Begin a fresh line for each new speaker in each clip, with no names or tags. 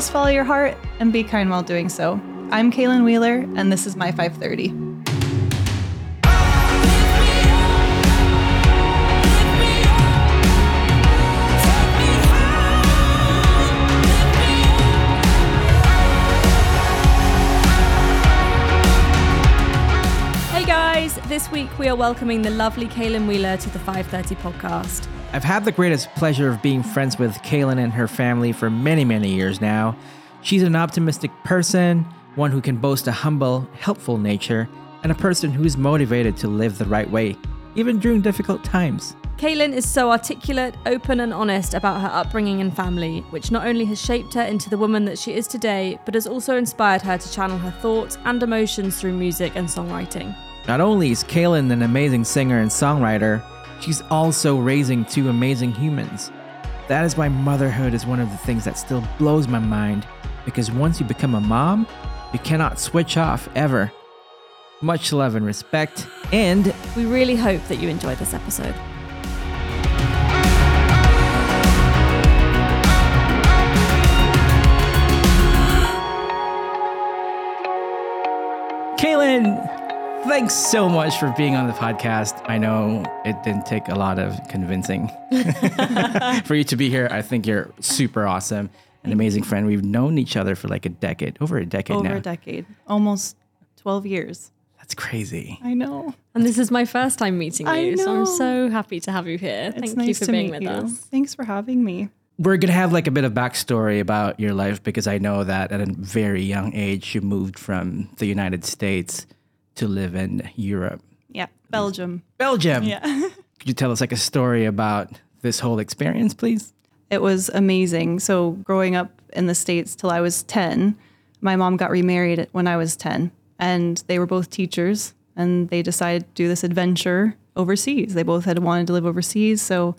Always follow your heart and be kind while doing so. I'm Caelan Wheeler, and this is my 530.
This week we are welcoming the lovely Caelan Wheeler to the 530 podcast.
I've had the greatest pleasure of being friends with Caelan and her family for many, many years now. She's an optimistic person, one who can boast a humble, helpful nature, and a person who is motivated to live the right way, even during difficult times.
Caelan is so articulate, open, and honest about her upbringing and family, which not only has shaped her into the woman that she is today, but has also inspired her to channel her thoughts and emotions through music and songwriting.
Not only is Caelan an amazing singer and songwriter, she's also raising two amazing humans. That is why motherhood is one of the things that still blows my mind, because once you become a mom, you cannot switch off ever. Much love and respect, and
We really hope that you enjoy this episode.
Caelan, thanks so much for being on the podcast. I know it didn't take a lot of convincing for you to be here. I think you're super awesome, and an amazing friend. We've known each other for like a decade, over a decade
Over
now.
a decade, almost 12 years.
That's crazy.
I know.
And this is my first time meeting
I
you, so I'm
know.
so happy to have you here.
It's
Thank
nice
you for
to
being
meet
with
you.
us.
Thanks for having me.
We're gonna have like a bit of backstory about your life because I know that at a very young age you moved from the United States to live in Europe,
Yeah, Belgium.
Belgium.
Yeah.
Could you tell us like a story about this whole experience, please?
It was amazing. So, growing up in the States till I was 10, my mom got remarried when I was 10, and they were both teachers, and they decided to do this adventure overseas. They both had wanted to live overseas. So,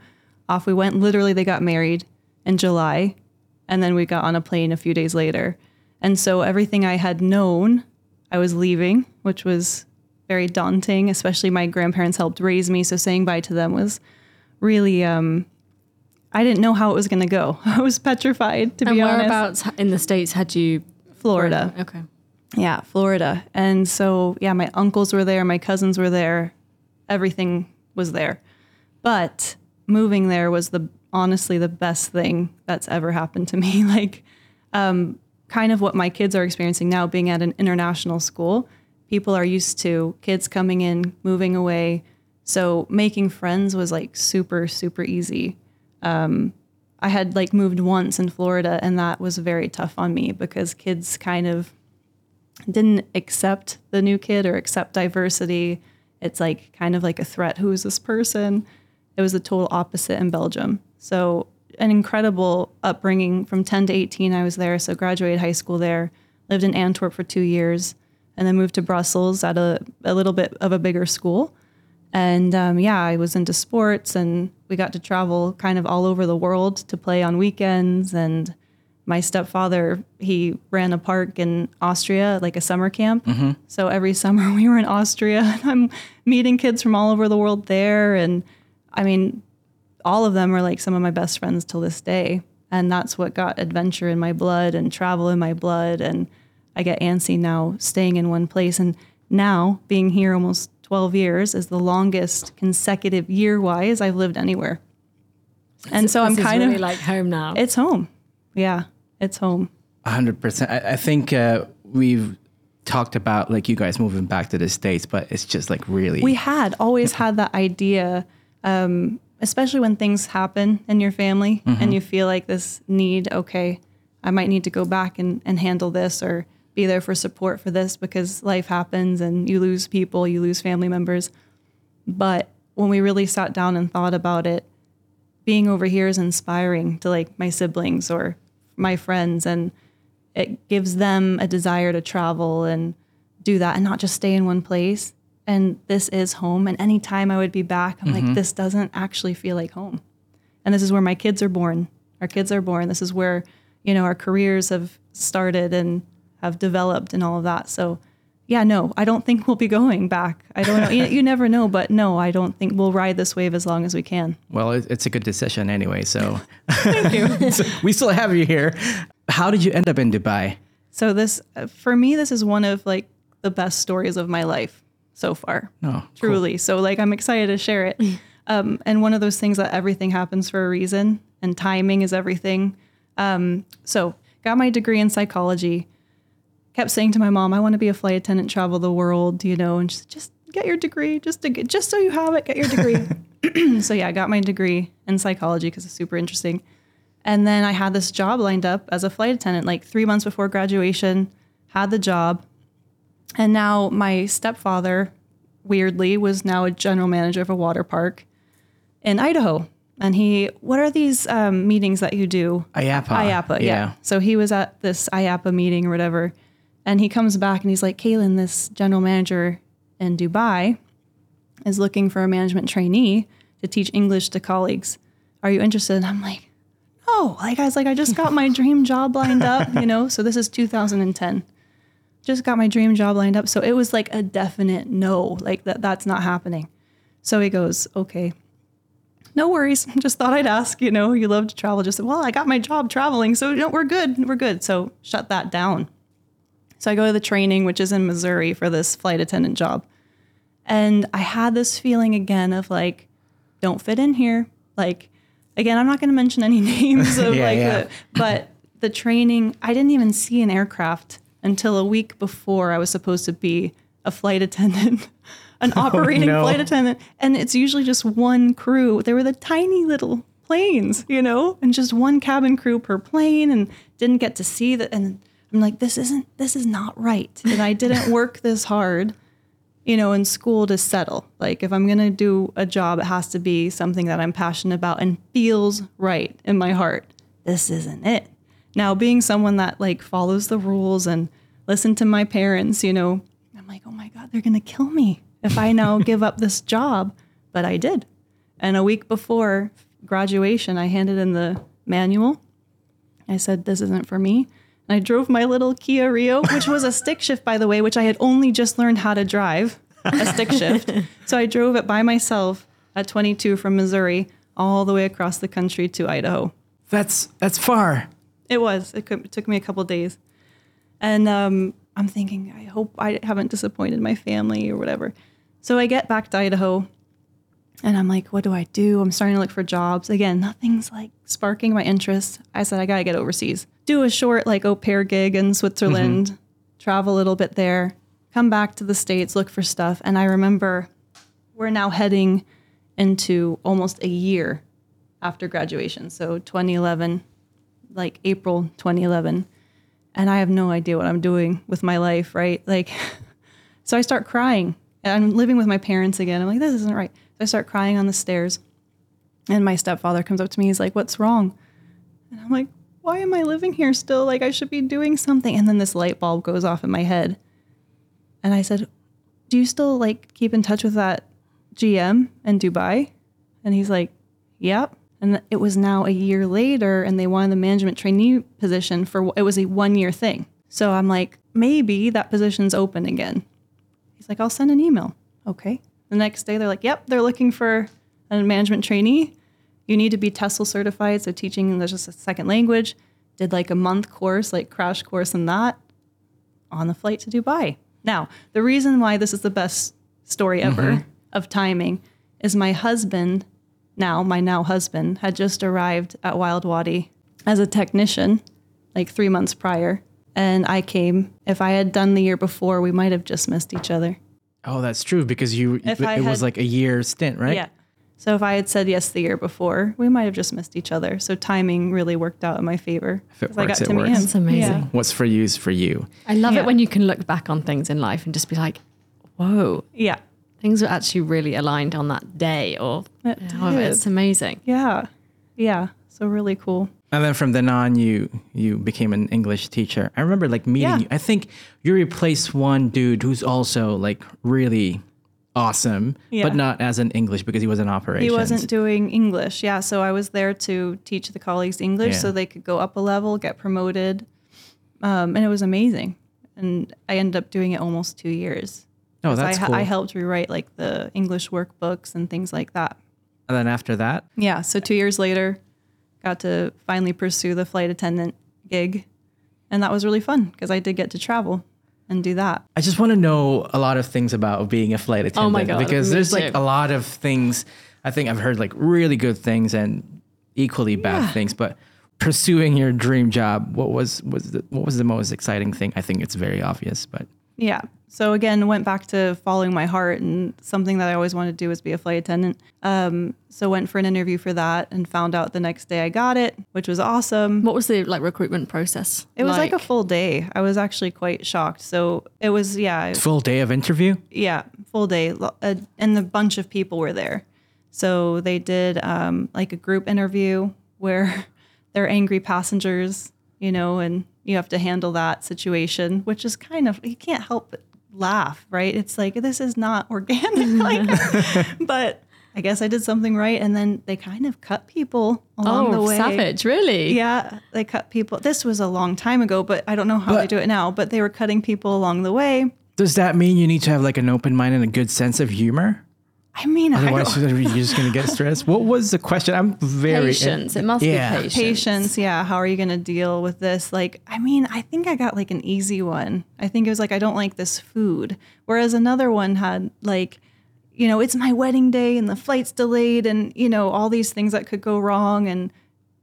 off we went. Literally, they got married in July, and then we got on a plane a few days later. And so, everything I had known, I was leaving, which was very daunting, especially my grandparents helped raise me. So, saying bye to them was really um, I didn't know how it was going to go. I was petrified, to
And
be honest.
whereabouts in the States had you?
Florida.
Okay.
Yeah, Florida. And so, yeah, my uncles were there, my cousins were there, everything was there. But moving there was the honestly the best thing that's ever happened to me. Like, um, kind of what my kids are experiencing now, being at an international school. People are used to kids coming in, moving away. So making friends was like super, super easy. Um, I had like moved once in Florida, and that was very tough on me because kids kind of didn't accept the new kid or accept diversity. It's like kind of like a threat. Who is this person? It was the total opposite in Belgium. So, an incredible upbringing from 10 to 18. I was there. So, graduated high school there, lived in Antwerp for two years, and then moved to Brussels at a, a little bit of a bigger school. And um, yeah, I was into sports and we got to travel kind of all over the world to play on weekends. And my stepfather, he ran a park in Austria, like a summer camp. So every summer we were in Austria and I'm meeting kids from all over the world there. And I mean, all of them are like some of my best friends till this day. And that's what got adventure in my blood and travel in my blood. And I get antsy now staying in one place. And now being here almost 12 years is the longest consecutive year wise I've lived anywhere. And so I'm kind
really
of,
like home now.
it's home. Yeah, it's home.
hundred percent. I, I think uh, we've talked about like you guys moving back to the states, but it's just like really.
We had always had that idea, um, especially when things happen in your family and mm-hmm. you feel like this need, okay, I might need to go back and, and handle this or be there for support for this because life happens and you lose people, you lose family members. But when we really sat down and thought about it, being over here is inspiring to like my siblings or my friends and it gives them a desire to travel and do that and not just stay in one place. And this is home. And anytime I would be back, I'm like, this doesn't actually feel like home. And this is where my kids are born. Our kids are born. This is where, you know, our careers have started and have developed and all of that. So, yeah, no, I don't think we'll be going back. I don't know. you, you never know, but no, I don't think we'll ride this wave as long as we can.
well, it's a good decision anyway. So thank you. we still have you here. How did you end up in Dubai?
So this, uh, for me, this is one of like the best stories of my life so far.
Oh, cool.
truly. So like I'm excited to share it. Um, and one of those things that everything happens for a reason, and timing is everything. Um, so got my degree in psychology. Kept saying to my mom, I want to be a flight attendant, travel the world, you know, and she's just get your degree, just to get, just so you have it, get your degree. so yeah, I got my degree in psychology because it's super interesting. And then I had this job lined up as a flight attendant, like three months before graduation. Had the job, and now my stepfather, weirdly, was now a general manager of a water park in Idaho. And he, what are these um, meetings that you do?
IAAPA.
IAAPA, yeah.
Yeah.
So he was at this IAAPA meeting or whatever. And he comes back and he's like, Caelan, this general manager in Dubai is looking for a management trainee to teach English to colleagues. Are you interested? And I'm like, oh, Like, I was like, I just got my dream job lined up, you know? So this is 2010 just got my dream job lined up. So it was like a definite no, like that that's not happening. So he goes, okay, no worries. Just thought I'd ask. You know, you love to travel. Just well, I got my job traveling, so you know, we're good. We're good. So shut that down. So I go to the training, which is in Missouri, for this flight attendant job, and I had this feeling again of like, don't fit in here. Like, again, I'm not going to mention any names of
Yeah,
like,
yeah.
The, but the training, I didn't even see an aircraft until a week before I was supposed to be a flight attendant, an oh, operating
no.
flight attendant. And it's usually just one crew. They were the tiny little planes, you know, and just one cabin crew per plane and didn't get to see that. And I'm like, this isn't, this is not right. And I didn't work this hard, you know, in school to settle. Like, if I'm going to do a job, it has to be something that I'm passionate about and feels right in my heart. This isn't it. Now, being someone that like follows the rules and listen to my parents, you know, I'm like, oh my God, they're going to kill me if I now give up this job. But I did. And a week before graduation, I handed in the manual. I said, this isn't for me. And I drove my little Kia Rio, which was a stick shift, by the way, which I had only just learned how to drive a stick shift. So I drove it by myself at 22 from Missouri all the way across the country to Idaho.
That's that's far.
It was. It, could, it took me a couple days, and um, I'm thinking, I hope I haven't disappointed my family or whatever. So I get back to Idaho, and I'm like, what do I do? I'm starting to look for jobs again. Nothing's like sparking my interest. I said I gotta get overseas, do a short like au pair gig in Switzerland, travel a little bit there, come back to the states, look for stuff. And I remember we're now heading into almost a year after graduation, so 2011 like April 2011 and I have no idea what I'm doing with my life, right? Like so I start crying. And I'm living with my parents again. I'm like this isn't right. So I start crying on the stairs. And my stepfather comes up to me. He's like, "What's wrong?" And I'm like, "Why am I living here still? Like I should be doing something." And then this light bulb goes off in my head. And I said, "Do you still like keep in touch with that GM in Dubai?" And he's like, "Yep." And it was now a year later, and they wanted the management trainee position for it was a one year thing. So I'm like, maybe that position's open again. He's like, I'll send an email. Okay. The next day, they're like, yep, they're looking for a management trainee. You need to be TESOL certified, so teaching English as a second language. Did like a month course, like crash course in that on the flight to Dubai. Now, the reason why this is the best story ever mm-hmm. of timing is my husband, now my now husband, had just arrived at Wild Wadi as a technician like three months prior. And I came. If I had done the year before, we might have just missed each other.
Oh, that's true because you
If
it
I
was like a year stint, right?
Yeah. So if I had said yes the year before, we might have just missed each other. So timing really worked out in my favor.
If it
'Cause I
works,
got
it
to meet
works.
him.
That's amazing.
Yeah.
What's for you is for you.
I love
Yeah.
it when you can look back on things in life and just be like, whoa,
Yeah.
Things were actually really aligned on that day or
It
however. It's amazing.
Yeah. Yeah. So really cool.
And then from then on, you you became an English teacher. I remember like meeting
Yeah.
you. I think you replaced one dude who's also like really awesome,
Yeah.
but not as an English because he was in operations.
He wasn't doing English. Yeah. So I was there to teach the colleagues English
Yeah.
so they could go up a level, get promoted. Um, and it was amazing. And I ended up doing it almost two years.
Oh, that's
I,
cool.
I helped rewrite like the English workbooks and things like that.
and then after that,
Yeah. So two years later, got to finally pursue the flight attendant gig. And that was really fun because I did get to travel and do that.
I just want to know a lot of things about being a flight attendant
Oh my God,
because there's like a lot of things. I think I've heard like really good things and equally bad
Yeah.
things, but pursuing your dream job, what was was the, what was the most exciting thing? I think it's very obvious, but
Yeah. So again, went back to following my heart and something that I always wanted to do was be a flight attendant. Um, so went for an interview for that and found out the next day I got it, which was awesome.
What was the like recruitment process?
It was like, a full day. I was actually quite shocked. So it was yeah,
full day of interview.
yeah, full day, uh, and a bunch of people were there. So they did um, like a group interview where they're angry passengers, you know, and you have to handle that situation, which is kind of you can't help but laugh, right? It's like this is not organic, like, but I guess I did something right, and then they kind of cut people along
oh, the
way.
Oh, savage! Really?
Yeah, they cut people. This was a long time ago, but I don't know how they do it now. But they were cutting people along the way.
Does that mean you need to have like an open mind and a good sense of humor?
I mean, I
Otherwise,
don't,
you're just gonna get stressed. What was the question? I'm very
Patience. It must
Yeah.
be patience.
patience yeah how are you going to deal with this like i mean i think i got like an easy one i think it was like i don't like this food whereas another one had like you know it's my wedding day and the flight's delayed and you know all these things that could go wrong and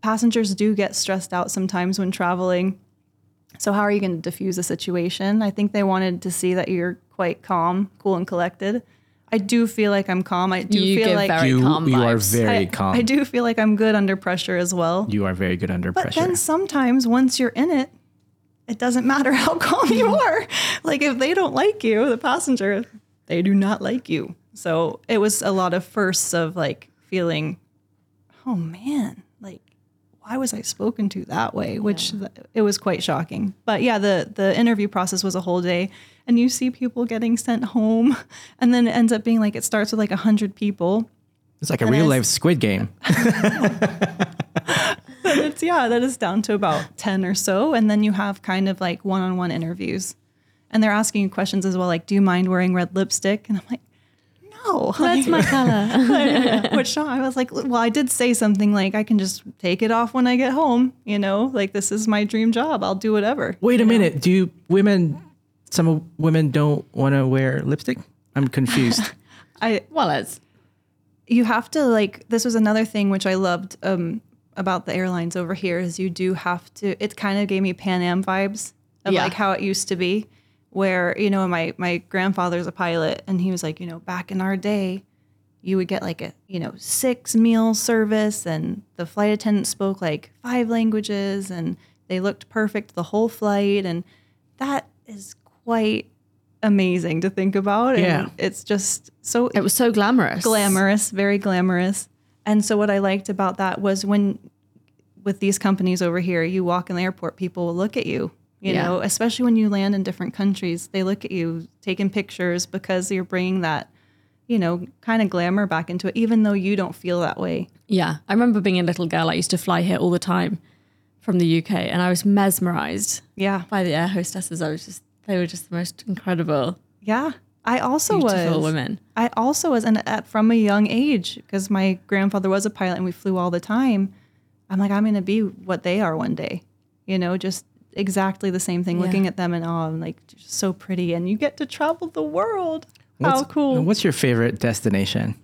passengers do get stressed out sometimes when traveling so how are you going to diffuse a situation i think they wanted to see that you're quite calm cool and collected i do feel like i'm calm i do
You
feel like
very
You,
calm
you are
vibes.
very
I,
calm.
I do feel like i'm good under pressure as well
You are very good under
but
pressure.
But then sometimes once you're in it, it doesn't matter how calm you mm-hmm. are. Like if they don't like you, the passenger, they do not like you. So it was a lot of firsts of like feeling, oh man, like why was I spoken to that way? Which th- it was quite shocking. But yeah, the the interview process was a whole day, and you see people getting sent home, and then it ends up being like it starts with like a hundred people,
it's like a
and
real life Squid Game.
But it's yeah, that is down to about 10 or so. And then you have kind of like one on one interviews. And they're asking you questions as well, like, do you mind wearing red lipstick? And I'm like, no.
That's my color.
Which I was like, well, I did say something like, I can just take it off when I get home. You know, like this is my dream job. I'll do whatever.
Wait a minute. Do women? Some women don't want to wear lipstick. I'm confused.
I
well, it's
you have to like this was another thing which I loved um, about the airlines over here is you do have to it kind of gave me Pan Am vibes of
Yeah.
like how it used to be where you know my my grandfather's a pilot and he was like you know back in our day you would get like a you know six meal service and the flight attendant spoke like five languages and they looked perfect the whole flight and that is quite amazing to think about and
Yeah.
it's just so
it was so glamorous.
glamorous, very glamorous. And so what I liked about that was when with these companies over here, you walk in the airport, people will look at you. You
Yeah.
know, especially when you land in different countries, they look at you taking pictures because you're bringing that, you know, kind of glamour back into it, even though you don't feel that way.
Yeah, I remember being a little girl. I used to fly here all the time from the UK, and I was mesmerized
Yeah,
by the air hostesses. I was just they were just the most incredible,
yeah. I also
beautiful
was.
women.
I also was, and at, from a young age, because my grandfather was a pilot and we flew all the time. I'm like, I'm going to be what they are one day. You know, just exactly the same thing.
Yeah.
Looking at them and oh, I'm like just so pretty, and you get to travel the world. How cool!
What's your favorite destination?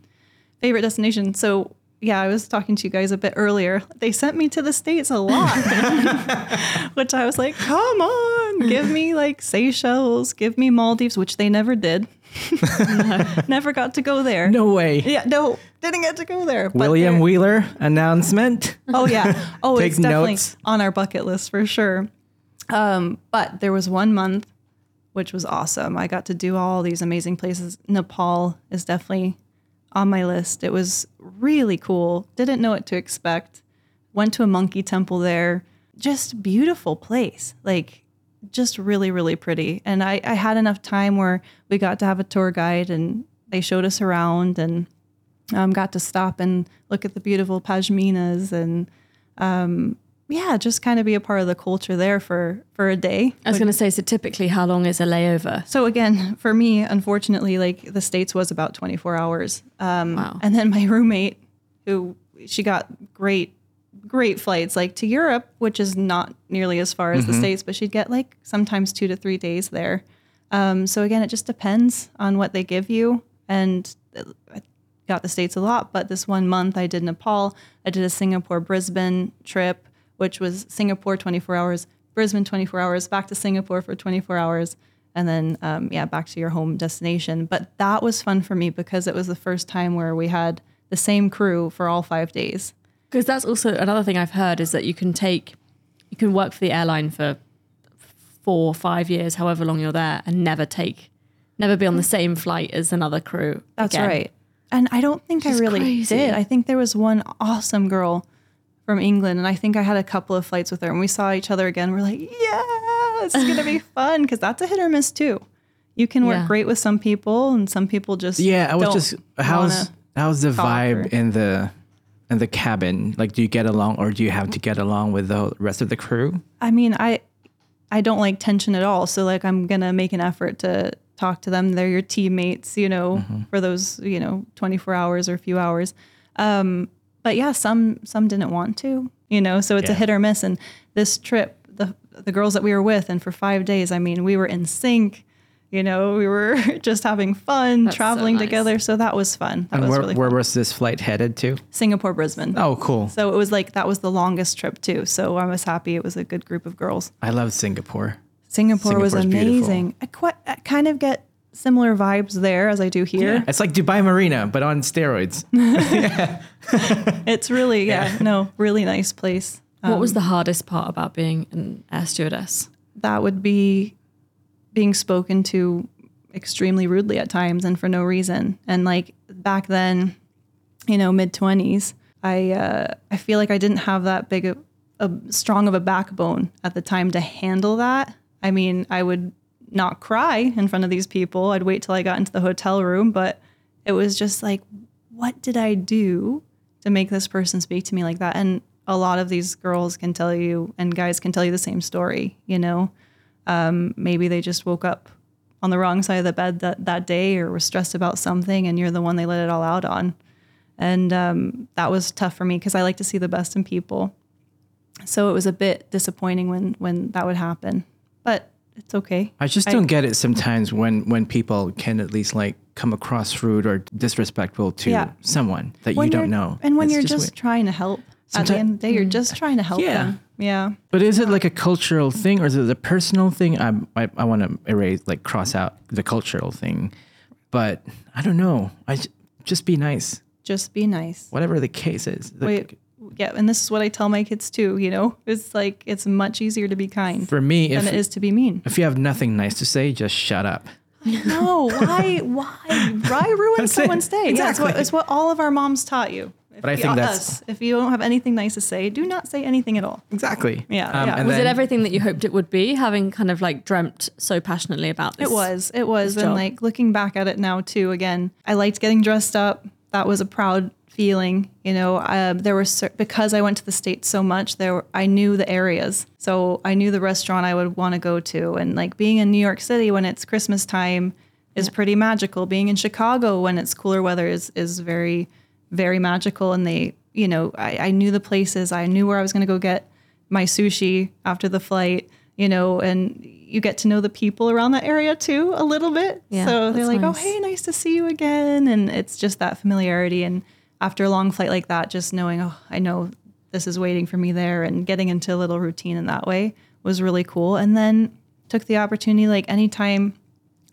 Favorite destination? So yeah, I was talking to you guys a bit earlier. They sent me to the states a lot, which I was like, come on, give me like Seychelles, give me Maldives, which they never did. never got to go there.
No way.
Yeah, no, didn't get to go there.
William Wheeler announcement.
Oh yeah. Oh, it's definitely
notes.
on our bucket list for sure. Um, but there was one month which was awesome. I got to do all these amazing places. Nepal is definitely on my list. It was really cool. Didn't know what to expect. Went to a monkey temple there. Just beautiful place. Like just really, really pretty. And I, I had enough time where we got to have a tour guide and they showed us around and um, got to stop and look at the beautiful pashminas and um, yeah, just kind of be a part of the culture there for for a day.
I was going to say, so typically, how long is a layover?
So again, for me, unfortunately, like the states was about 24 hours. Um,
Wow.
And then my roommate, who she got great great flights like to Europe, which is not nearly as far as the States, but she'd get like sometimes two to three days there. Um, so again, it just depends on what they give you. And I got the States a lot, but this one month I did Nepal. I did a Singapore Brisbane trip, which was Singapore 24 hours, Brisbane 24 hours, back to Singapore for 24 hours, and then, um, yeah, back to your home destination. But that was fun for me because it was the first time where we had the same crew for all five days.
Because that's also another thing I've heard is that you can take, you can work for the airline for four, five years, however long you're there, and never take, never be on the same flight as another crew.
That's
again.
right. And I don't think I really
crazy.
did. I think there was one awesome girl from England, and I think I had a couple of flights with her, and we saw each other again. We're like, yeah, this is gonna be fun because that's a hit or miss too. You can work
Yeah.
great with some people, and some people just
Yeah, I was
don't
just how's
wanna-
how's the vibe
or-
in the in the cabin? Like, do you get along, or do you have to get along with the rest of the crew?
I mean, I I don't like tension at all. So like I'm gonna make an effort to talk to them. They're your teammates, you know,
Mm-hmm.
for those, you know, 24 hours or a few hours. Um, but yeah, some some didn't want to, you know, so it's a hit or miss. And this trip, the the girls that we were with, and for five days, I mean, we were in sync. You know, we were just having fun,
That's so
traveling
nice.
together. So that was fun. That
And
was
where
really
where
fun.
was this flight headed to?
Singapore, Brisbane.
Oh, cool.
So it was like that was the longest trip too. So I was happy it was a good group of girls.
I love Singapore.
Singapore was
Singapore's beautiful.
amazing. I, quite, I kind of get similar vibes there as I do here.
It's like Dubai Marina, but on steroids.
It's really, yeah, no, really nice place.
What was um, the hardest part about being an air stewardess?
That would be being spoken to extremely rudely at times and for no reason. And like back then, you know, mid twenties, I uh, I feel like I didn't have that big a, a strong of a backbone at the time to handle that. I mean, I would not cry in front of these people. I'd wait till I got into the hotel room, but it was just like, what did I do to make this person speak to me like that? And a lot of these girls can tell you, and guys can tell you the same story. You know, um, maybe they just woke up on the wrong side of the bed that, that day or were stressed about something, and you're the one they let it all out on. And um, that was tough for me because I like to see the best in people. So it was a bit disappointing when when that would happen, but it's okay.
I just don't get it sometimes when when people can at least like come across rude or disrespectful to
Yeah.
someone that
When
you don't know.
and when
It's
you're just,
weird.
trying to help. At the end of the day, you're just trying to help
Yeah.
them. Yeah.
But is it like a cultural thing or is it a personal thing? I I, I want to erase like cross out the cultural thing, but I don't know. I just be nice,
Just be nice.
whatever the case is. Like,
Wait, yeah, and this is what I tell my kids too. You know, it's like it's much easier to be kind
For me,
than
if
it is to be mean.
if you have nothing nice to say, just shut up.
No, why, why, why ruin
That's it.
someone's day? Yeah, it's what,
Exactly.
it's what all of our moms taught you. If
But I
you-
think that's-
us, if you don't have anything nice to say, do not say anything at all.
Exactly.
Yeah, yeah.
Um, and
Was it everything that you hoped it would be, having kind of like dreamt so passionately about this?
It was. It was. And
job.
like looking back at it now too, again, I liked getting dressed up. That was a proud feeling. You know, uh, there were cer- because I went to the states so much. There, were, I knew the areas, so I knew the restaurant I would want to go to. And like being in New York City when it's Christmas time is pretty magical. Being in Chicago when it's cooler weather is is very, very magical. And they, you know, I, I knew the places. I knew where I was going to go get my sushi after the flight, you know, and you get to know the people around that area too a little bit.
Yeah,
so they're like, oh,
nice.
oh, hey, nice to see you again. And it's just that familiarity. And after a long flight like that, just knowing, oh, I know this is waiting for me there and getting into a little routine in that way was really cool. And then took the opportunity, like anytime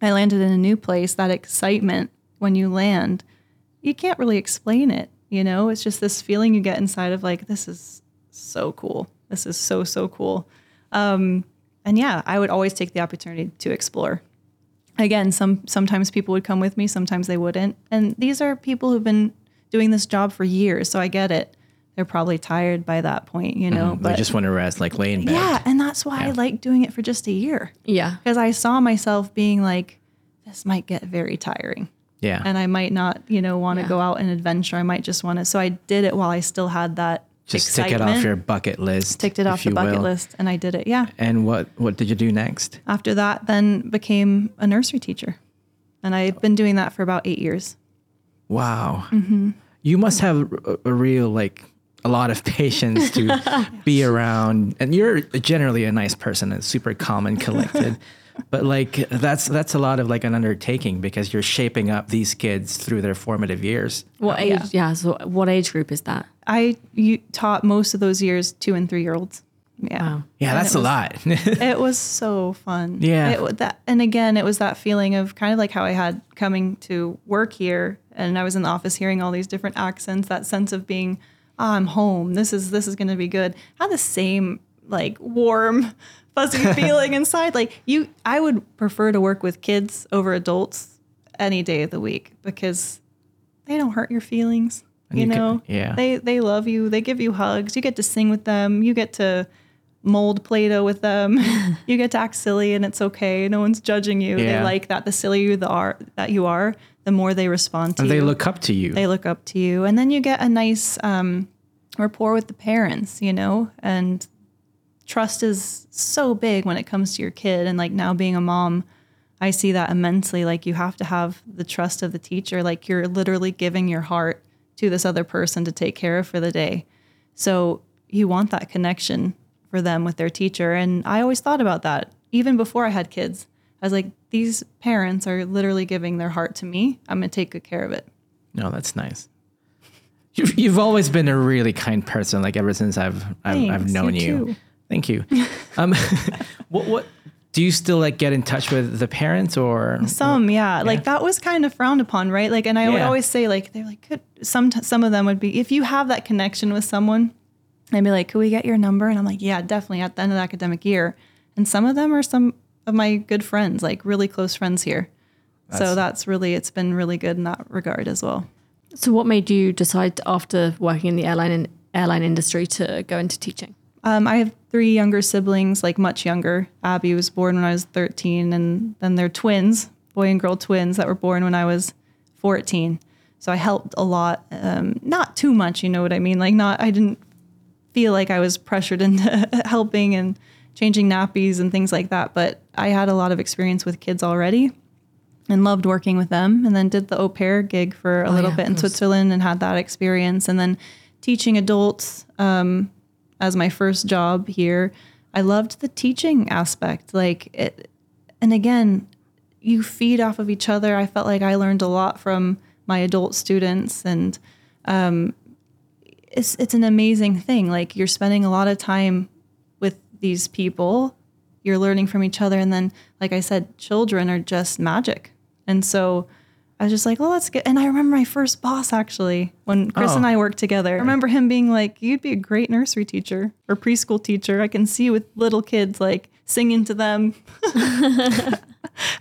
I landed in a new place, that excitement when you land, you can't really explain it. You know, it's just this feeling you get inside of like, this is so cool. This is so, so cool. Um, and yeah, I would always take the opportunity to explore. Again, some sometimes people would come with me, sometimes they wouldn't. And these are people who've been doing this job for years, so I get it. They're probably tired by that point, you know.
They
But
just want to rest, like lay in bed.
yeah, and that's why I like doing it for just a year
Yeah.
because I saw myself being like, this might get very tiring
Yeah.
and I might not, you know, want to
Yeah.
go out and adventure. I might just want to. So I did it while I still had that
just
excitement.
tick it off your bucket list.
ticked it off the bucket
will.
list, and I did it. Yeah.
And what what did you do next?
After that, then became a nursery teacher, and I've been doing that for about eight years.
Wow.
Mm-hmm.
You must have a, a real like a lot of patience to be around. And you're generally a nice person and super calm and collected. but like that's that's a lot of like an undertaking because you're shaping up these kids through their formative years.
What age?
yeah.
Yeah. So what age group is that?
I you taught most of those years two and three year olds. Yeah.
Wow.
Yeah,
And
that's
it
a lot.
it was so fun.
Yeah.
It, that, and again, it was that feeling of kind of like how I had coming to work here, and I was in the office hearing all these different accents. That sense of being, ah, I'm home. This is this is going to be good. I had the same like warm, fuzzy feeling inside. Like you, I would prefer to work with kids over adults any day of the week because they don't hurt your feelings. You,
you can-
know,
yeah.
They they love you. They give you hugs. You get to sing with them. You get to mold Play-Doh with them. you get to act silly, and it's okay. No one's judging you.
Yeah.
They like that. The sillier you are that you are, the more they respond to
and
you.
they look up to you.
They look up to you, and then you get a nice um, rapport with the parents. You know, and trust is so big when it comes to your kid. And like now being a mom, I see that immensely. Like you have to have the trust of the teacher. Like you're literally giving your heart to this other person to take care of for the day. So you want that connection for them with their teacher. And I always thought about that even before I had kids. I was like, these parents are literally giving their heart to me. I'm going to take good care of it.
No, that's nice. You've, you've always been a really kind person, like ever since I've I've, I've known
you
you.
Too.
Thank you. Um, what what do you still like get in touch with the parents or
Some, yeah. Like that was kind of frowned upon, right? Like, and I would always say, like, they're like, could some some of them would be if you have that connection with someone, they'd be like, could we get your number? And I'm like, yeah, definitely at the end of the academic year. And some of them are some of my good friends, like really close friends here. so that's really it's been really good in that regard as well.
So what made you decide after working in the airline and airline industry to go into teaching?
Um, I have three younger siblings, like much younger. Abby was born when I was 13, and then they're twins, boy and girl twins, that were born when I was 14. So I helped a lot, um, not too much, you know what I mean? Like, not, I didn't feel like I was pressured into helping and changing nappies and things like that. But I had a lot of experience with kids already and loved working with them. And then did the au pair gig for a little
yeah,
bit in. Switzerland and had that experience. And then teaching adults um, as my first job here. I loved the teaching aspect. Like it, and again, you feed off of each other. I felt like I learned a lot from my adult students and um, it's it's an amazing thing. Like you're spending a lot of time with these people, you're learning from each other, and then, like I said, children are just magic. And so I was just like, well, let's get. And I remember my first boss actually when Chris
Oh.
and I worked together. I remember him being like, "You'd be a great nursery teacher or preschool teacher. I can see you with little kids like singing to them."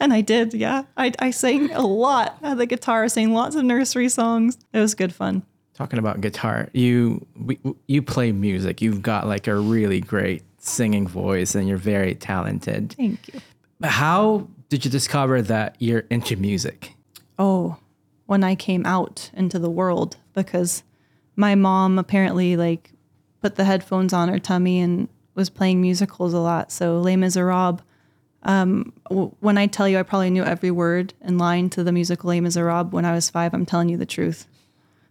and I did, yeah. I, I sang a lot. I had the guitar, sang lots of nursery songs. It was good fun.
talking about guitar? You we, you play music. You've got like a really great singing voice, and you're very talented.
Thank you.
How did you discover that you're into music?
Oh, when I came out into the world because my mom apparently like put the headphones on her tummy and was playing musicals a lot. So Les Miserables. Um, w- when I tell you, I probably knew every word and line to the musical Les Miserables when I was five. I'm telling you the truth.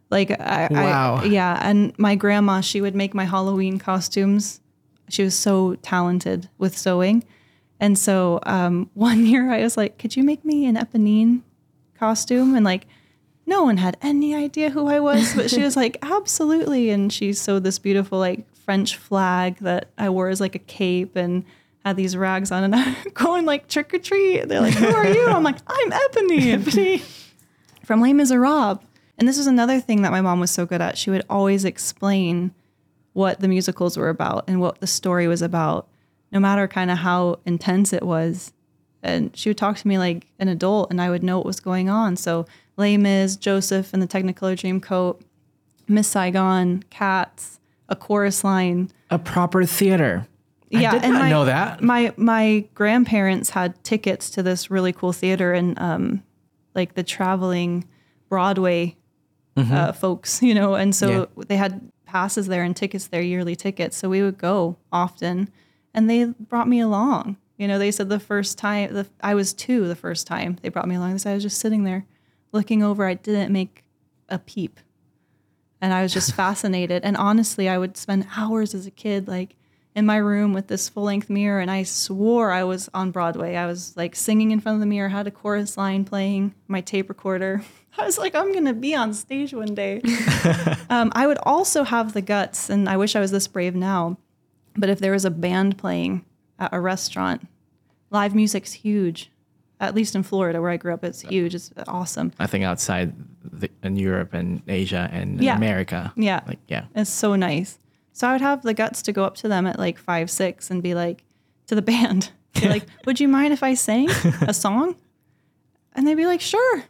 Like I,
Wow.
I yeah, and my grandma, she would make my Halloween costumes. She was so talented with sewing. And so um, one year I was like, could you make me an Eponine costume? And like, no one had any idea who I was, but she was like, absolutely. And she sewed this beautiful like French flag that I wore as like a cape and had these rags on and I'm going like trick or treat. They're like, who are you? I'm like, I'm Eponine from Les Miserables. And this was another thing that my mom was so good at. She would always explain what the musicals were about and what the story was about, no matter kind of how intense it was. And she would talk to me like an adult, and I would know what was going on. So, Les Mis, Joseph and the Technicolor Dreamcoat, Miss Saigon, Cats, a chorus line.
A proper theater. I did
and
not
my,
know that.
My my grandparents had tickets to this really cool theater and um, like the traveling Broadway uh, folks, you know, and so they had passes there and tickets there, yearly tickets. So we would go often, and they brought me along. You know, they said the first time the, I was two, the first time they brought me along. They said I was just sitting there, looking over. I didn't make a peep. And I was just fascinated. And honestly, I would spend hours as a kid, like in my room with this full length mirror. And I swore I was on Broadway. I was like singing in front of the mirror, had a chorus line playing, my tape recorder. I was like, I'm going to be on stage one day. um, I would also have the guts, and I wish I was this brave now. But if there was a band playing at a restaurant, live music's huge. At least in Florida, where I grew up, it's huge. It's awesome.
I think outside the, in Europe and Asia and
Yeah.
America.
Yeah.
Like, yeah.
It's so nice. So I would have the guts to go up to them at like five, six and be like, to the band, like, would you mind if I sang a song? And they'd be like, sure.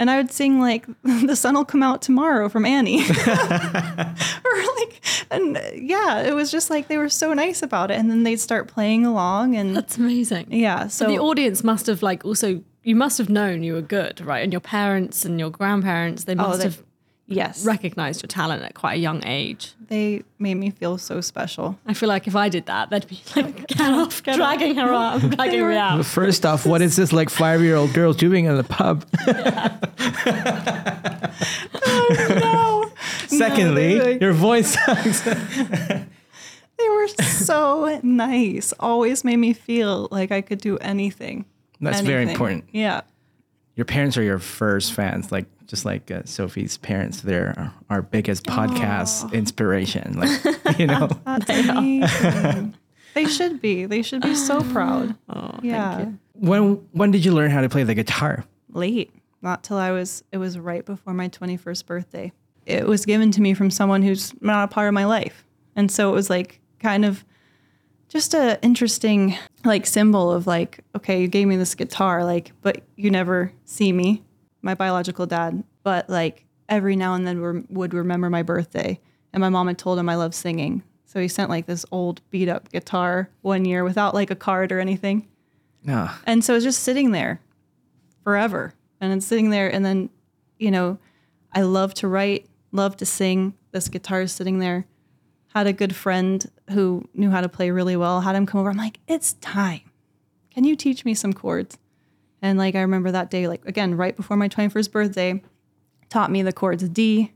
And I would sing like, the sun will come out tomorrow from Annie. or like, and uh, yeah, it was just like they were so nice about it. And then they'd start playing along and
That's amazing.
yeah. So
the audience must have like also you must have known you were good, right? And your parents and your grandparents, they must
they-
have
yes,
recognized your talent at quite a young age.
they made me feel so special.
I feel like if I did that, they'd be like, get off, dragging her out, dragging me out.
First off, what is this like five year old girl doing in the pub?
oh No.
Secondly,
No, they-
your voice sucks.
They were so nice. Always made me feel like I could do anything.
That's very important.
Yeah.
Your parents are your first fans, like just like uh, Sophie's parents. They're our, our biggest podcast inspiration. Like you know,
That's they should be. They should be so proud.
Oh,
yeah.
thank you.
when when did you learn how to play the guitar?
Late. Not till I was it was right before my 21st birthday. It was given to me from someone who's not a part of my life. And so it was like kind of just a interesting like symbol of like okay you gave me this guitar like but you never see me my biological dad but like every now and then rem- would remember my birthday and my mom had told him i love singing so he sent like this old beat up guitar one year without like a card or anything
No,
and so it's just sitting there forever. And it's sitting there. And then, you know, I love to write, love to sing. This guitar is sitting there. Had a good friend who knew how to play really well, had him come over. I'm like, it's time. Can you teach me some chords? And like, I remember that day, like, again, right before my 21st birthday, taught me the chords D,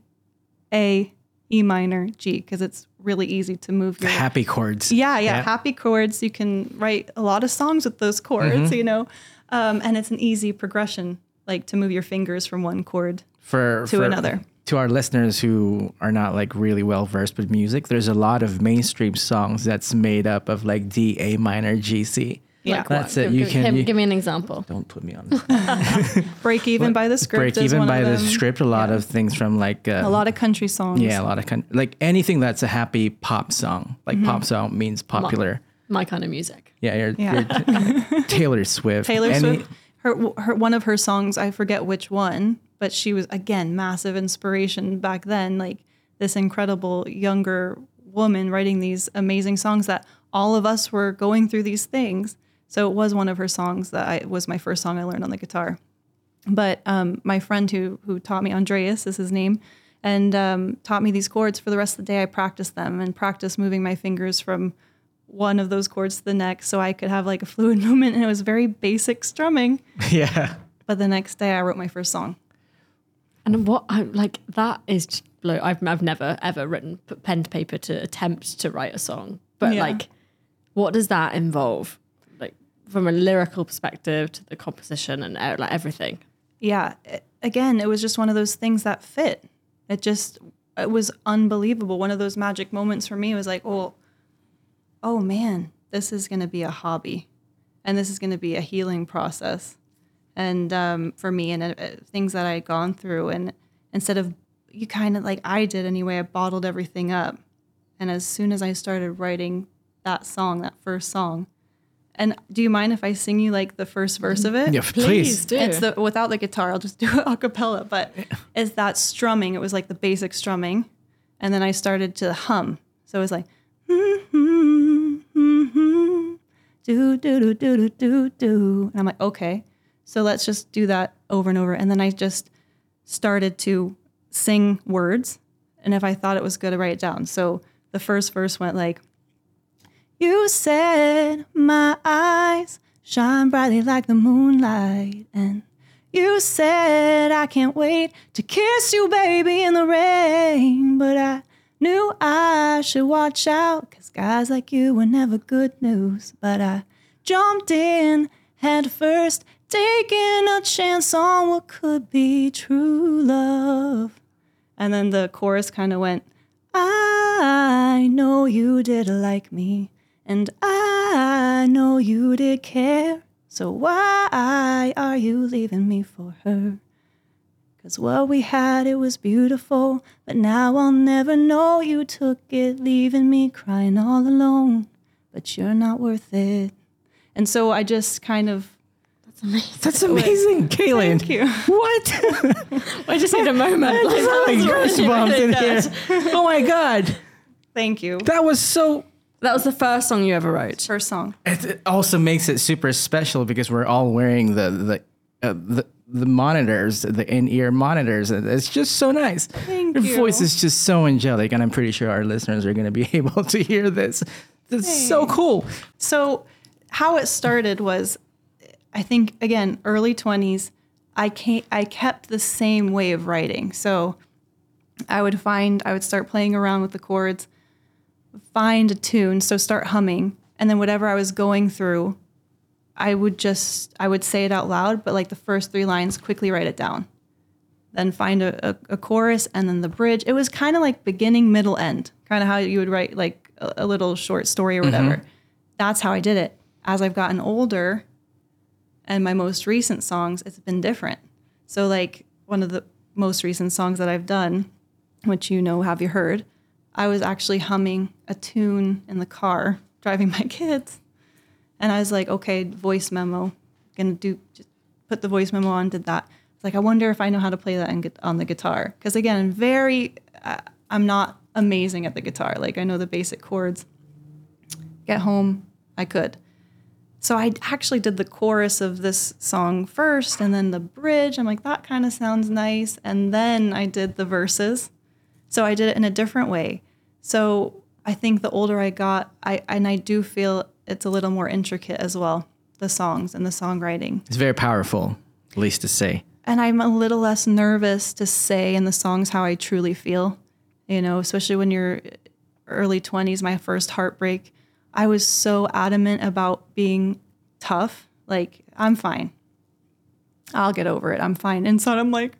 A, E minor, G, because it's really easy to move your
happy chords.
yeah, yeah,
Yeah.
happy chords. You can write a lot of songs with those chords,
Mm-hmm.
you know, um, and it's an easy progression, like to move your fingers from one chord.
for
to
for-
another.
To our listeners who are not like really well versed with music, there's a lot of mainstream songs that's made up of like D, A minor, G, C.
Yeah.
Like
That's
what?
it.
Give,
You
give-
can
give,
you-
give me an example.
Don't put me on.
Break even by the script.
Break
is
even
one
by
of
the script. A lot
Yeah.
of things from like uh,
A lot of country songs.
yeah, a lot of con- like anything that's a happy pop song. Like
Mm-hmm.
pop song means popular.
My kind of music.
Yeah, you're,
Yeah.
you're Taylor Swift.
Taylor
Any-
Swift. Her, her one of her songs, I forget which one, but she was again massive inspiration back then. Like this incredible younger woman writing these amazing songs that all of us were going through these things. So it was one of her songs that I was my first song I learned on the guitar. But um, my friend who who taught me Andreas is his name, and um, taught me these chords for the rest of the day. I practiced them and practiced moving my fingers from one of those chords to the next, so I could have like a fluid movement. And it was very basic strumming.
yeah.
But the next day, I wrote my first song.
And what I like that is just blow. I've I've never ever written pen to paper to attempt to write a song, but
Yeah.
like, what does that involve? From a lyrical perspective to the composition and uh, like everything.
Yeah, it- again, it was just one of those things that fit. It just it was unbelievable. One of those magic moments for me was like, oh, oh man, this is going to be a hobby, and this is going to be a healing process, and um, for me and uh, things that I had gone through, and instead of you kind of like I did anyway, I bottled everything up, and as soon as I started writing that song, that first song. And do you mind if I sing you like the first verse of it?
Yeah, please.
do.
It's the without the guitar. I'll just do it a cappella. But it's that strumming. It was like the basic strumming, and then I started to hum. So it was like do do do do do do do, and I'm like, okay. So let's just do that over and over. And then I just started to sing words, and if I thought it was good, I write it down. So the first verse went like. You said my eyes shine brightly like the moonlight, and You said, I can't wait to kiss you, baby, in the rain. But I knew I should watch out, cause guys like you were never good news. But I jumped in head first, taking a chance on what could be true love. And then the chorus kind of went, I know you did like me, and I know you did care. So why are you leaving me for her? Cause what we had, it was beautiful, but now I'll never know you took it, leaving me crying all alone. But you're not worth it. And so I just kind of
That's amazing, That's amazing, Caelan.
Thank you.
What?
I just need a moment. Like, that
like
was
goosebumps in here. Oh my god,
thank you.
that was so.
That was the first song you ever wrote.
First song.
It it also makes it super special because we're all wearing the the uh, the, the monitors, the in ear monitors. It's just so nice.
Thank
Your
you.
voice is just so angelic, and I'm pretty sure our listeners are going to be able to hear this. That's so cool.
So, how it started was, I think again, early twenties. I can I kept the same way of writing. So, I would find I would start playing around with the chords, find a tune, so start humming, and then whatever I was going through, I would just I would say it out loud, but like the first three lines, quickly write it down. Then find a, a, a chorus and then the bridge. It was kind of like beginning, middle, end, kind of how you would write like a, a little short story or mm-hmm. whatever. That's how I did it. As I've gotten older, and my most recent songs, it's been different. So like one of the most recent songs that I've done, which you know, have you heard? I was actually humming a tune in the car driving my kids. And I was like, okay, voice memo. Gonna do just put the voice memo on, did that. It's like I wonder if I know how to play that on the guitar. Because again, very, uh, I'm not amazing at the guitar. Like I know the basic chords. Get home, I could. So I actually did the chorus of this song first and then the bridge. I'm like, that kind of sounds nice. And then I did the verses. So I did it in a different way. So I think the older I got, I and I do feel it's a little more intricate as well, the songs and the songwriting.
It's very powerful, at least to say.
And I'm a little less nervous to say in the songs how I truly feel. You know, especially when you're early 20s, my first heartbreak, I was so adamant about being tough. Like, I'm fine. I'll get over it. I'm fine. Inside, I'm like,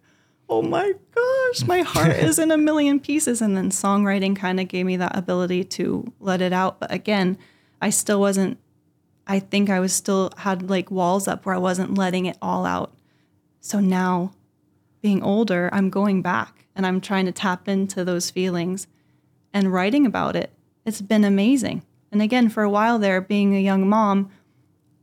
oh my gosh, my heart is in a million pieces. And then songwriting kind of gave me that ability to let it out. But again, I still wasn't, I think I was still had like walls up where I wasn't letting it all out. So now, being older, I'm going back and I'm trying to tap into those feelings and writing about it. It's been amazing. And again, for a while there, being a young mom,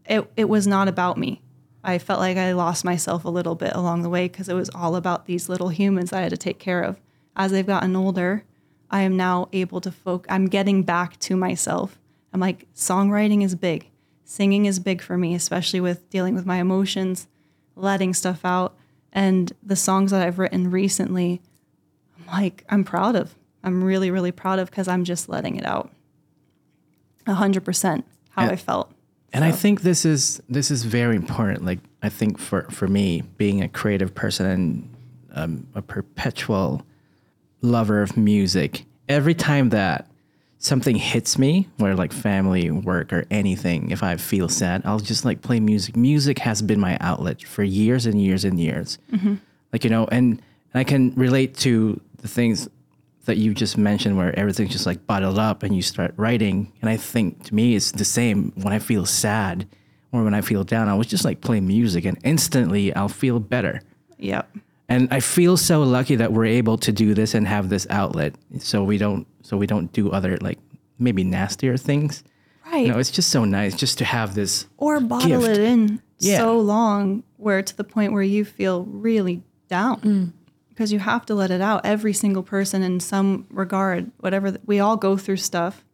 it, it was not about me. I felt like I lost myself a little bit along the way because it was all about these little humans I had to take care of. As they've gotten older, I am now able to focus, I'm getting back to myself. I'm like, songwriting is big. Singing is big for me, especially with dealing with my emotions, letting stuff out. And the songs that I've written recently, I'm like, I'm proud of. I'm really, really proud of because I'm just letting it out. A hundred percent how
And-
I felt.
And I think this is this is very important. Like I think for for me, being a creative person and um, a perpetual lover of music, every time that something hits me, where like family, work, or anything, if I feel sad, I'll just like play music. Music has been my outlet for years and years and years. Like you know, and, and I can relate to the things that you just mentioned where everything's just like bottled up and you start writing. And I think to me it's the same when I feel sad or when I feel down, I was just like play music and instantly I'll feel better.
Yep.
And I feel so lucky that we're able to do this and have this outlet. So we don't so we don't do other like maybe nastier things.
Right.
You know, it's just so nice just to have this
or bottle
gift.
it in
Yeah.
so long where to the point where you feel really down mm. Because you have to let it out every single person in some regard whatever we all go through stuff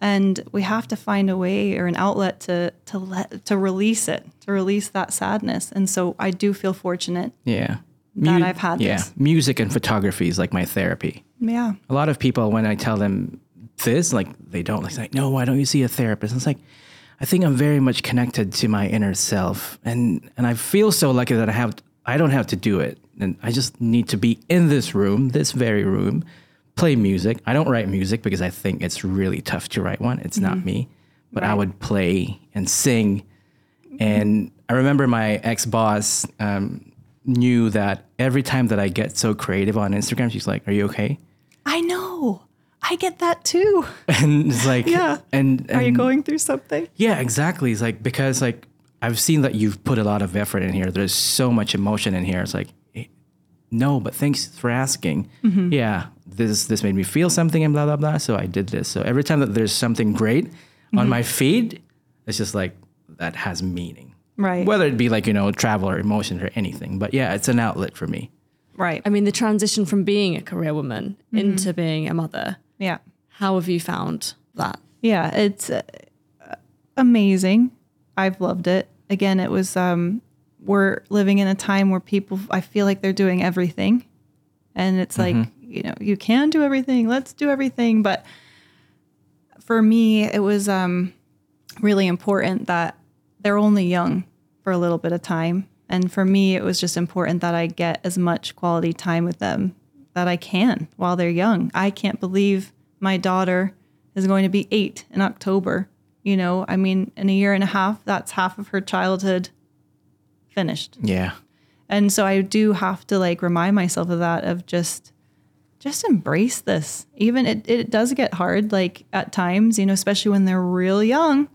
and we have to find a way or an outlet to to let to release it to release that sadness and so i do feel fortunate
yeah.
That I've had
yeah,
this.
music and photography is like my therapy.
yeah
a lot of people when I tell them this, like they don't like, like no, why don't you see a therapist? It's like I think I'm very much connected to my inner self, and and I feel so lucky that I have I don't have to do it, and I just need to be in this room, this very room, play music. I don't write music because I think it's really tough to write one. It's not me, but I would play and sing, and I remember my ex boss um, knew that every time that I get so creative on Instagram, she's like, "Are you okay?"
I know. I get that too.
And it's like,
Yeah.
And,
Are you going through something?
Yeah, exactly. It's like because like I've seen that you've put a lot of effort in here. There's so much emotion in here. It's like, no, but thanks for asking.
Mm-hmm.
Yeah, this this made me feel something and blah blah blah. So I did this. So every time that there's something great
Mm-hmm.
on my feed, it's just like that has meaning.
Right.
Whether it be like you know travel or emotions or anything, but yeah, it's an outlet for me.
right.
I mean, the transition from being a career woman
Mm-hmm.
into being a mother.
yeah.
How have you found that?
Yeah, it's uh, amazing. I've loved it. Again, it was um we're living in a time where people I feel like they're doing everything. And it's like, you know, you can do everything. Let's do everything, but for me, it was um really important that they're only young for a little bit of time. And for me, it was just important that I get as much quality time with them that I can while they're young. I can't believe my daughter is going to be eight in October. You know, I mean, in a year and a half, that's half of her childhood finished.
Yeah,
And so I do have to like remind myself of that of just just embrace this. Even it, it does get hard like at times, you know, especially when they're real young.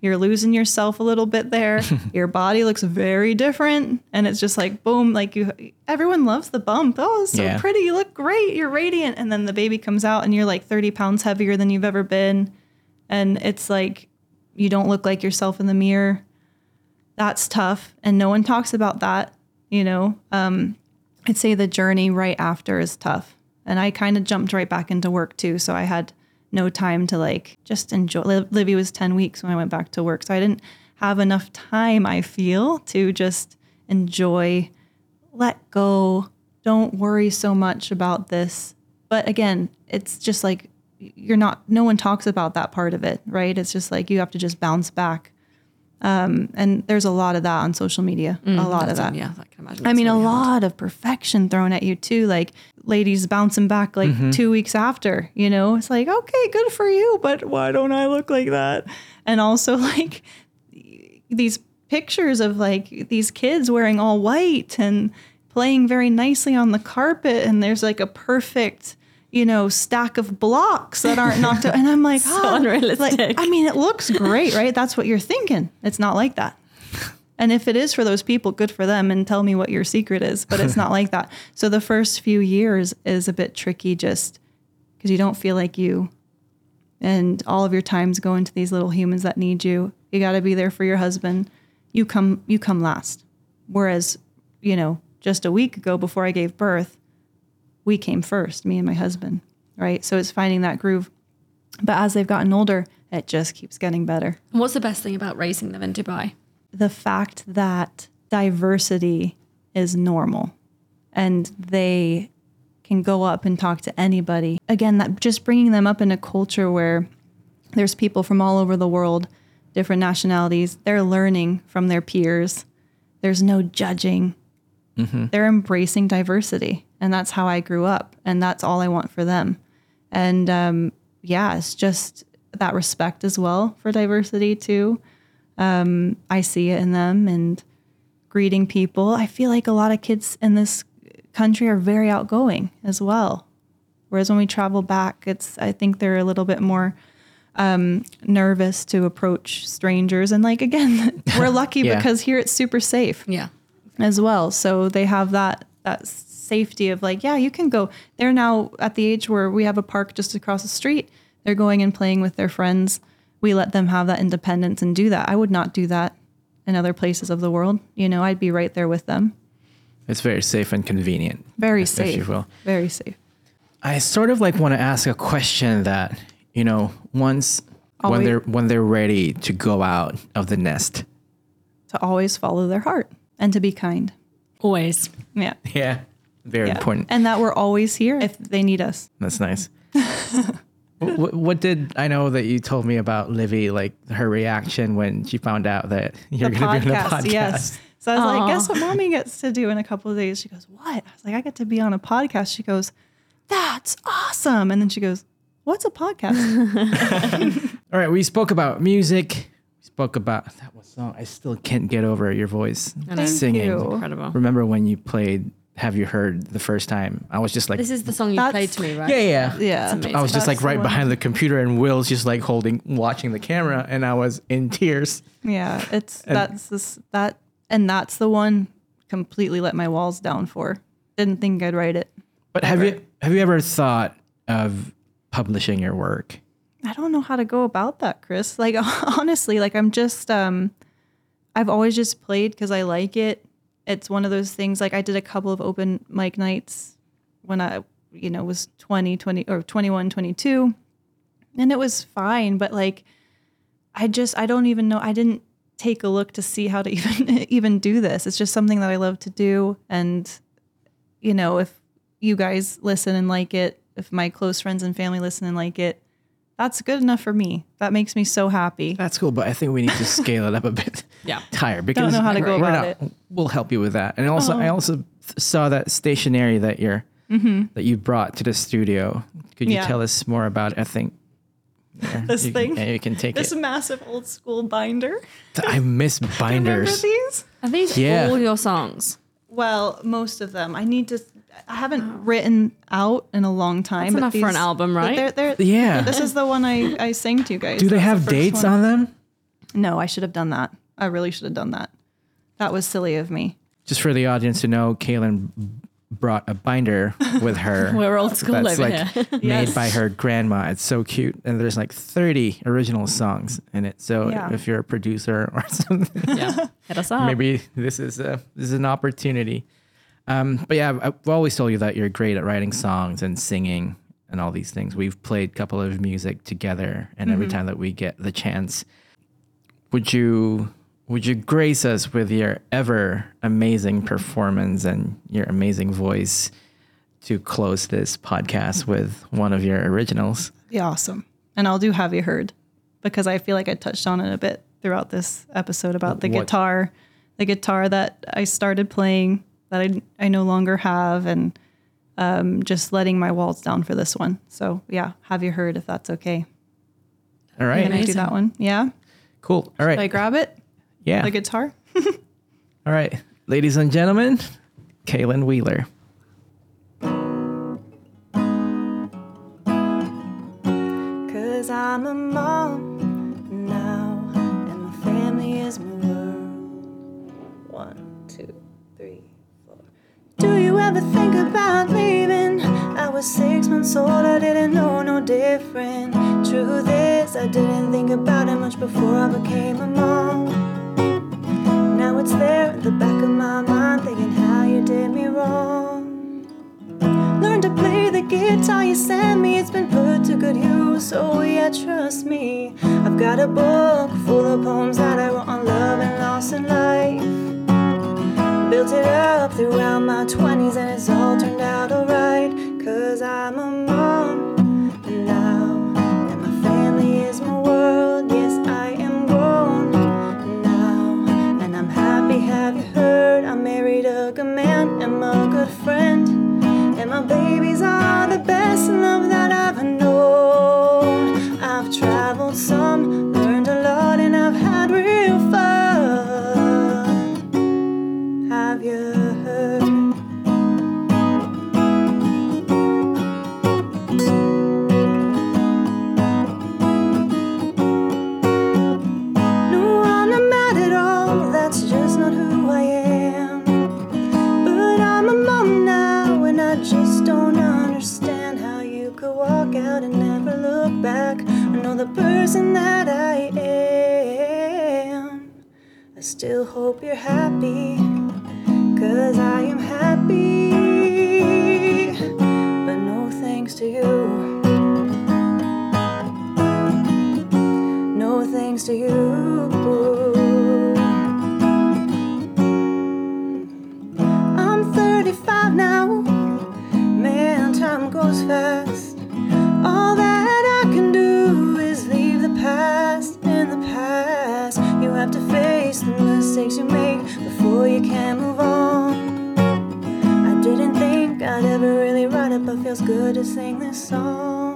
You're losing yourself a little bit there. Your body looks very different and it's just like boom, like you everyone loves the bump. Oh, it's so
Yeah.
pretty. You look great. You're radiant. And then the baby comes out and you're like 30 pounds heavier than you've ever been. And it's like you don't look like yourself in the mirror that's tough and no one talks about that you know? Um, i'd say the journey right after is tough and i kind of jumped right back into work too so i had no time to like just enjoy Liv- livy was 10 weeks when i went back to work so i didn't have enough time i feel to just enjoy let go don't worry so much about this. But again it's just like you're not no one talks about that part of it right? It's just like you have to just bounce back um, and there's a lot of that on social media a lot of that
Yeah, I can imagine.
I
it's
mean, a
really hard.
lot of perfection thrown at you too. Like ladies bouncing back like two weeks after, you know, it's like, okay, good for you, but why don't I look like that? And also like these pictures of like these kids wearing all white and playing very nicely on the carpet. And there's like a perfect, you know, stack of blocks that aren't knocked out. And I'm like, ah,
unrealistic.
Like, I mean, it looks great, right? That's what you're thinking. It's not like that. And if it is for those people, good for them and tell me what your secret is. But it's not like that. So the first few years is a bit tricky just because you don't feel like you. And all of your time's going to these little humans that need you. You got to be there for your husband. You come you come last. Whereas, you know, just a week ago before I gave birth, we came first, me and my husband, right? So it's finding that groove. But as they've gotten older, it just keeps getting better
And What's the best thing about raising them in Dubai?
the fact that diversity is normal and they can go up and talk to anybody. Again, that just bringing them up in a culture where there's people from all over the world, different nationalities, they're learning from their peers. There's no judging. Mm-hmm. They're embracing diversity. And that's how I grew up. And that's all I want for them. And um, yeah, it's just that respect as well for diversity, too. I see it in them and greeting people. I feel like a lot of kids in this country are very outgoing as well. Whereas when we travel back, it's I think they're a little bit more um, nervous to approach strangers. And like again, we're lucky
Yeah.
because here it's super safe
Yeah.
as well. So they have that that safety of like, yeah, you can go. They're now at the age where we have a park just across the street. They're going and playing with their friends. We let them have that independence and do that. I would not do that in other places of the world. You know, I'd be right there with them.
it's very safe and convenient.
Very
if- if you
safe.
will.
Very safe.
I sort of like want to ask a question that you know once
I'll
when they're when they're ready to go out of the nest.
To always follow their heart and to be kind.
Always.
Yeah.
Yeah, very
yeah.
important.
And that we're always here if they need us.
That's nice. what, what did I know that you told me about Livy, like her reaction when she found out that you're going to be on a
podcast,
podcast?
yes. So I was like, guess what mommy gets to do in a couple of days? She goes, what? I was like, I get to be on a podcast. She goes, that's awesome. And then she goes, what's a podcast?
All right, we spoke about music. We spoke about that was song. I still can't get over your voice
know.
singing.
you.
Incredible.
Remember when you played Have You Heard the first time? I was just like,
This is the song you
That's-
played to me, right?
yeah, yeah.
yeah.
amazing.
I was just like
That's
right
the one.
behind the computer, and Will's just like holding, watching the camera, and I was in tears.
Yeah. It's, that's this, that, and that's the one completely let my walls down for. Didn't think I'd write it.
But have you have you ever thought of publishing your work?
I don't know how to go about that, Chris. Like honestly, like I'm just um I've always just played cuz I like it. It's one of those things like I did a couple of open mic nights when I, you know, was 20, 20 or 21, 22. And it was fine, but like I just I don't even know I didn't take a look to see how to even even do this. It's just something that I love to do and you know, if you guys listen and like it, if my close friends and family listen and like it, that's good enough for me. That makes me so happy.
That's cool, but I think we need to scale it up a bit
Yeah.
higher because
know how to go about
not- We'll help you with that. And also, I uh-huh. also saw that stationery that you're mm-hmm. that you brought to the studio. Could you
Yeah.
tell us more about? it? I think yeah,
This
you
thing?
Can, yeah, you can take
This
it.
massive old school binder.
I miss
Remember
binders.
these?
Are these
Yeah.
all your songs?
Well, most of them. I need to. I haven't written out in a long time.
That's
but
enough for an album, right?
They're, they're,
Yeah.
This is the one I, I sang to you guys.
Do they
That's the
have dates
one.
on them?
No, I should have done that. I really should have done that. That was silly of me.
Just for the audience to know, Caelan brought a binder with her.
We're old school
that's
over
like
here.
made
Yes.
by her grandma. It's so cute, and there's like 30 original songs in it. So
Yeah.
if you're a producer or something,
yeah. Hit us up.
maybe this is a this is an opportunity. Um, but yeah, I've always told you that you're great at writing songs and singing and all these things. We've played a couple of music together, and every time that we get the chance, would you would you grace us with your ever amazing performance and your amazing voice to close this podcast with one of your originals?
Yeah, awesome. And I'll do Have You Heard because I feel like I touched on it a bit throughout this episode about the
What-
guitar, the guitar that I started playing that I, I no longer have, and um, just letting my walls down for this one. So, yeah, Have You Heard if that's okay.
All right,
Can I do that one? Yeah.
cool. All right.
Should I grab it?
Yeah.
The guitar?
All right, ladies and gentlemen, Caelan Wheeler.
Cause I'm a mom now, and my family is my world. One, two, three, four. Do you ever think about leaving? I was six months old, I didn't know no different. Truth is, I didn't think about it much before I became a mom. Now it's there in the back of my mind, thinking how you did me wrong. Learn to play the guitar you sent me. It's been put to good use. Oh yeah, trust me. I've got a book full of poems that I wrote on love and loss and life. Built it up throughout my 20s and it's all turned out alright. Cause I'm a best love that I've still hope you're happy, cause I am happy. But no thanks to you. No thanks to you. Feels good to sing this song.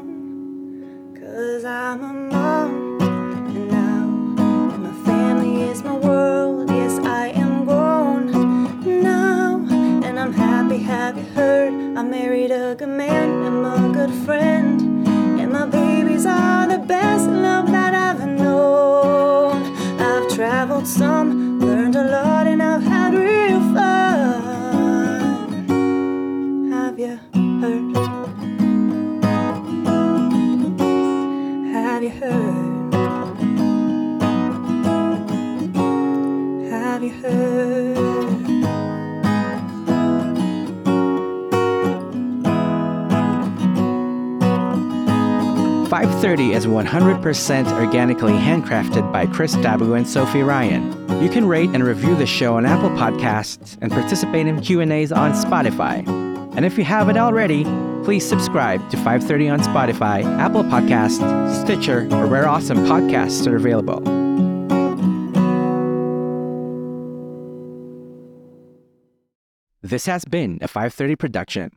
530 is 100% organically handcrafted by Chris Dabu and Sophie Ryan. You can rate and review the show on Apple Podcasts and participate in Q&As on Spotify. And if you haven't already, please subscribe to 530 on Spotify, Apple Podcasts, Stitcher, or where awesome podcasts are available. This has been a 530 production.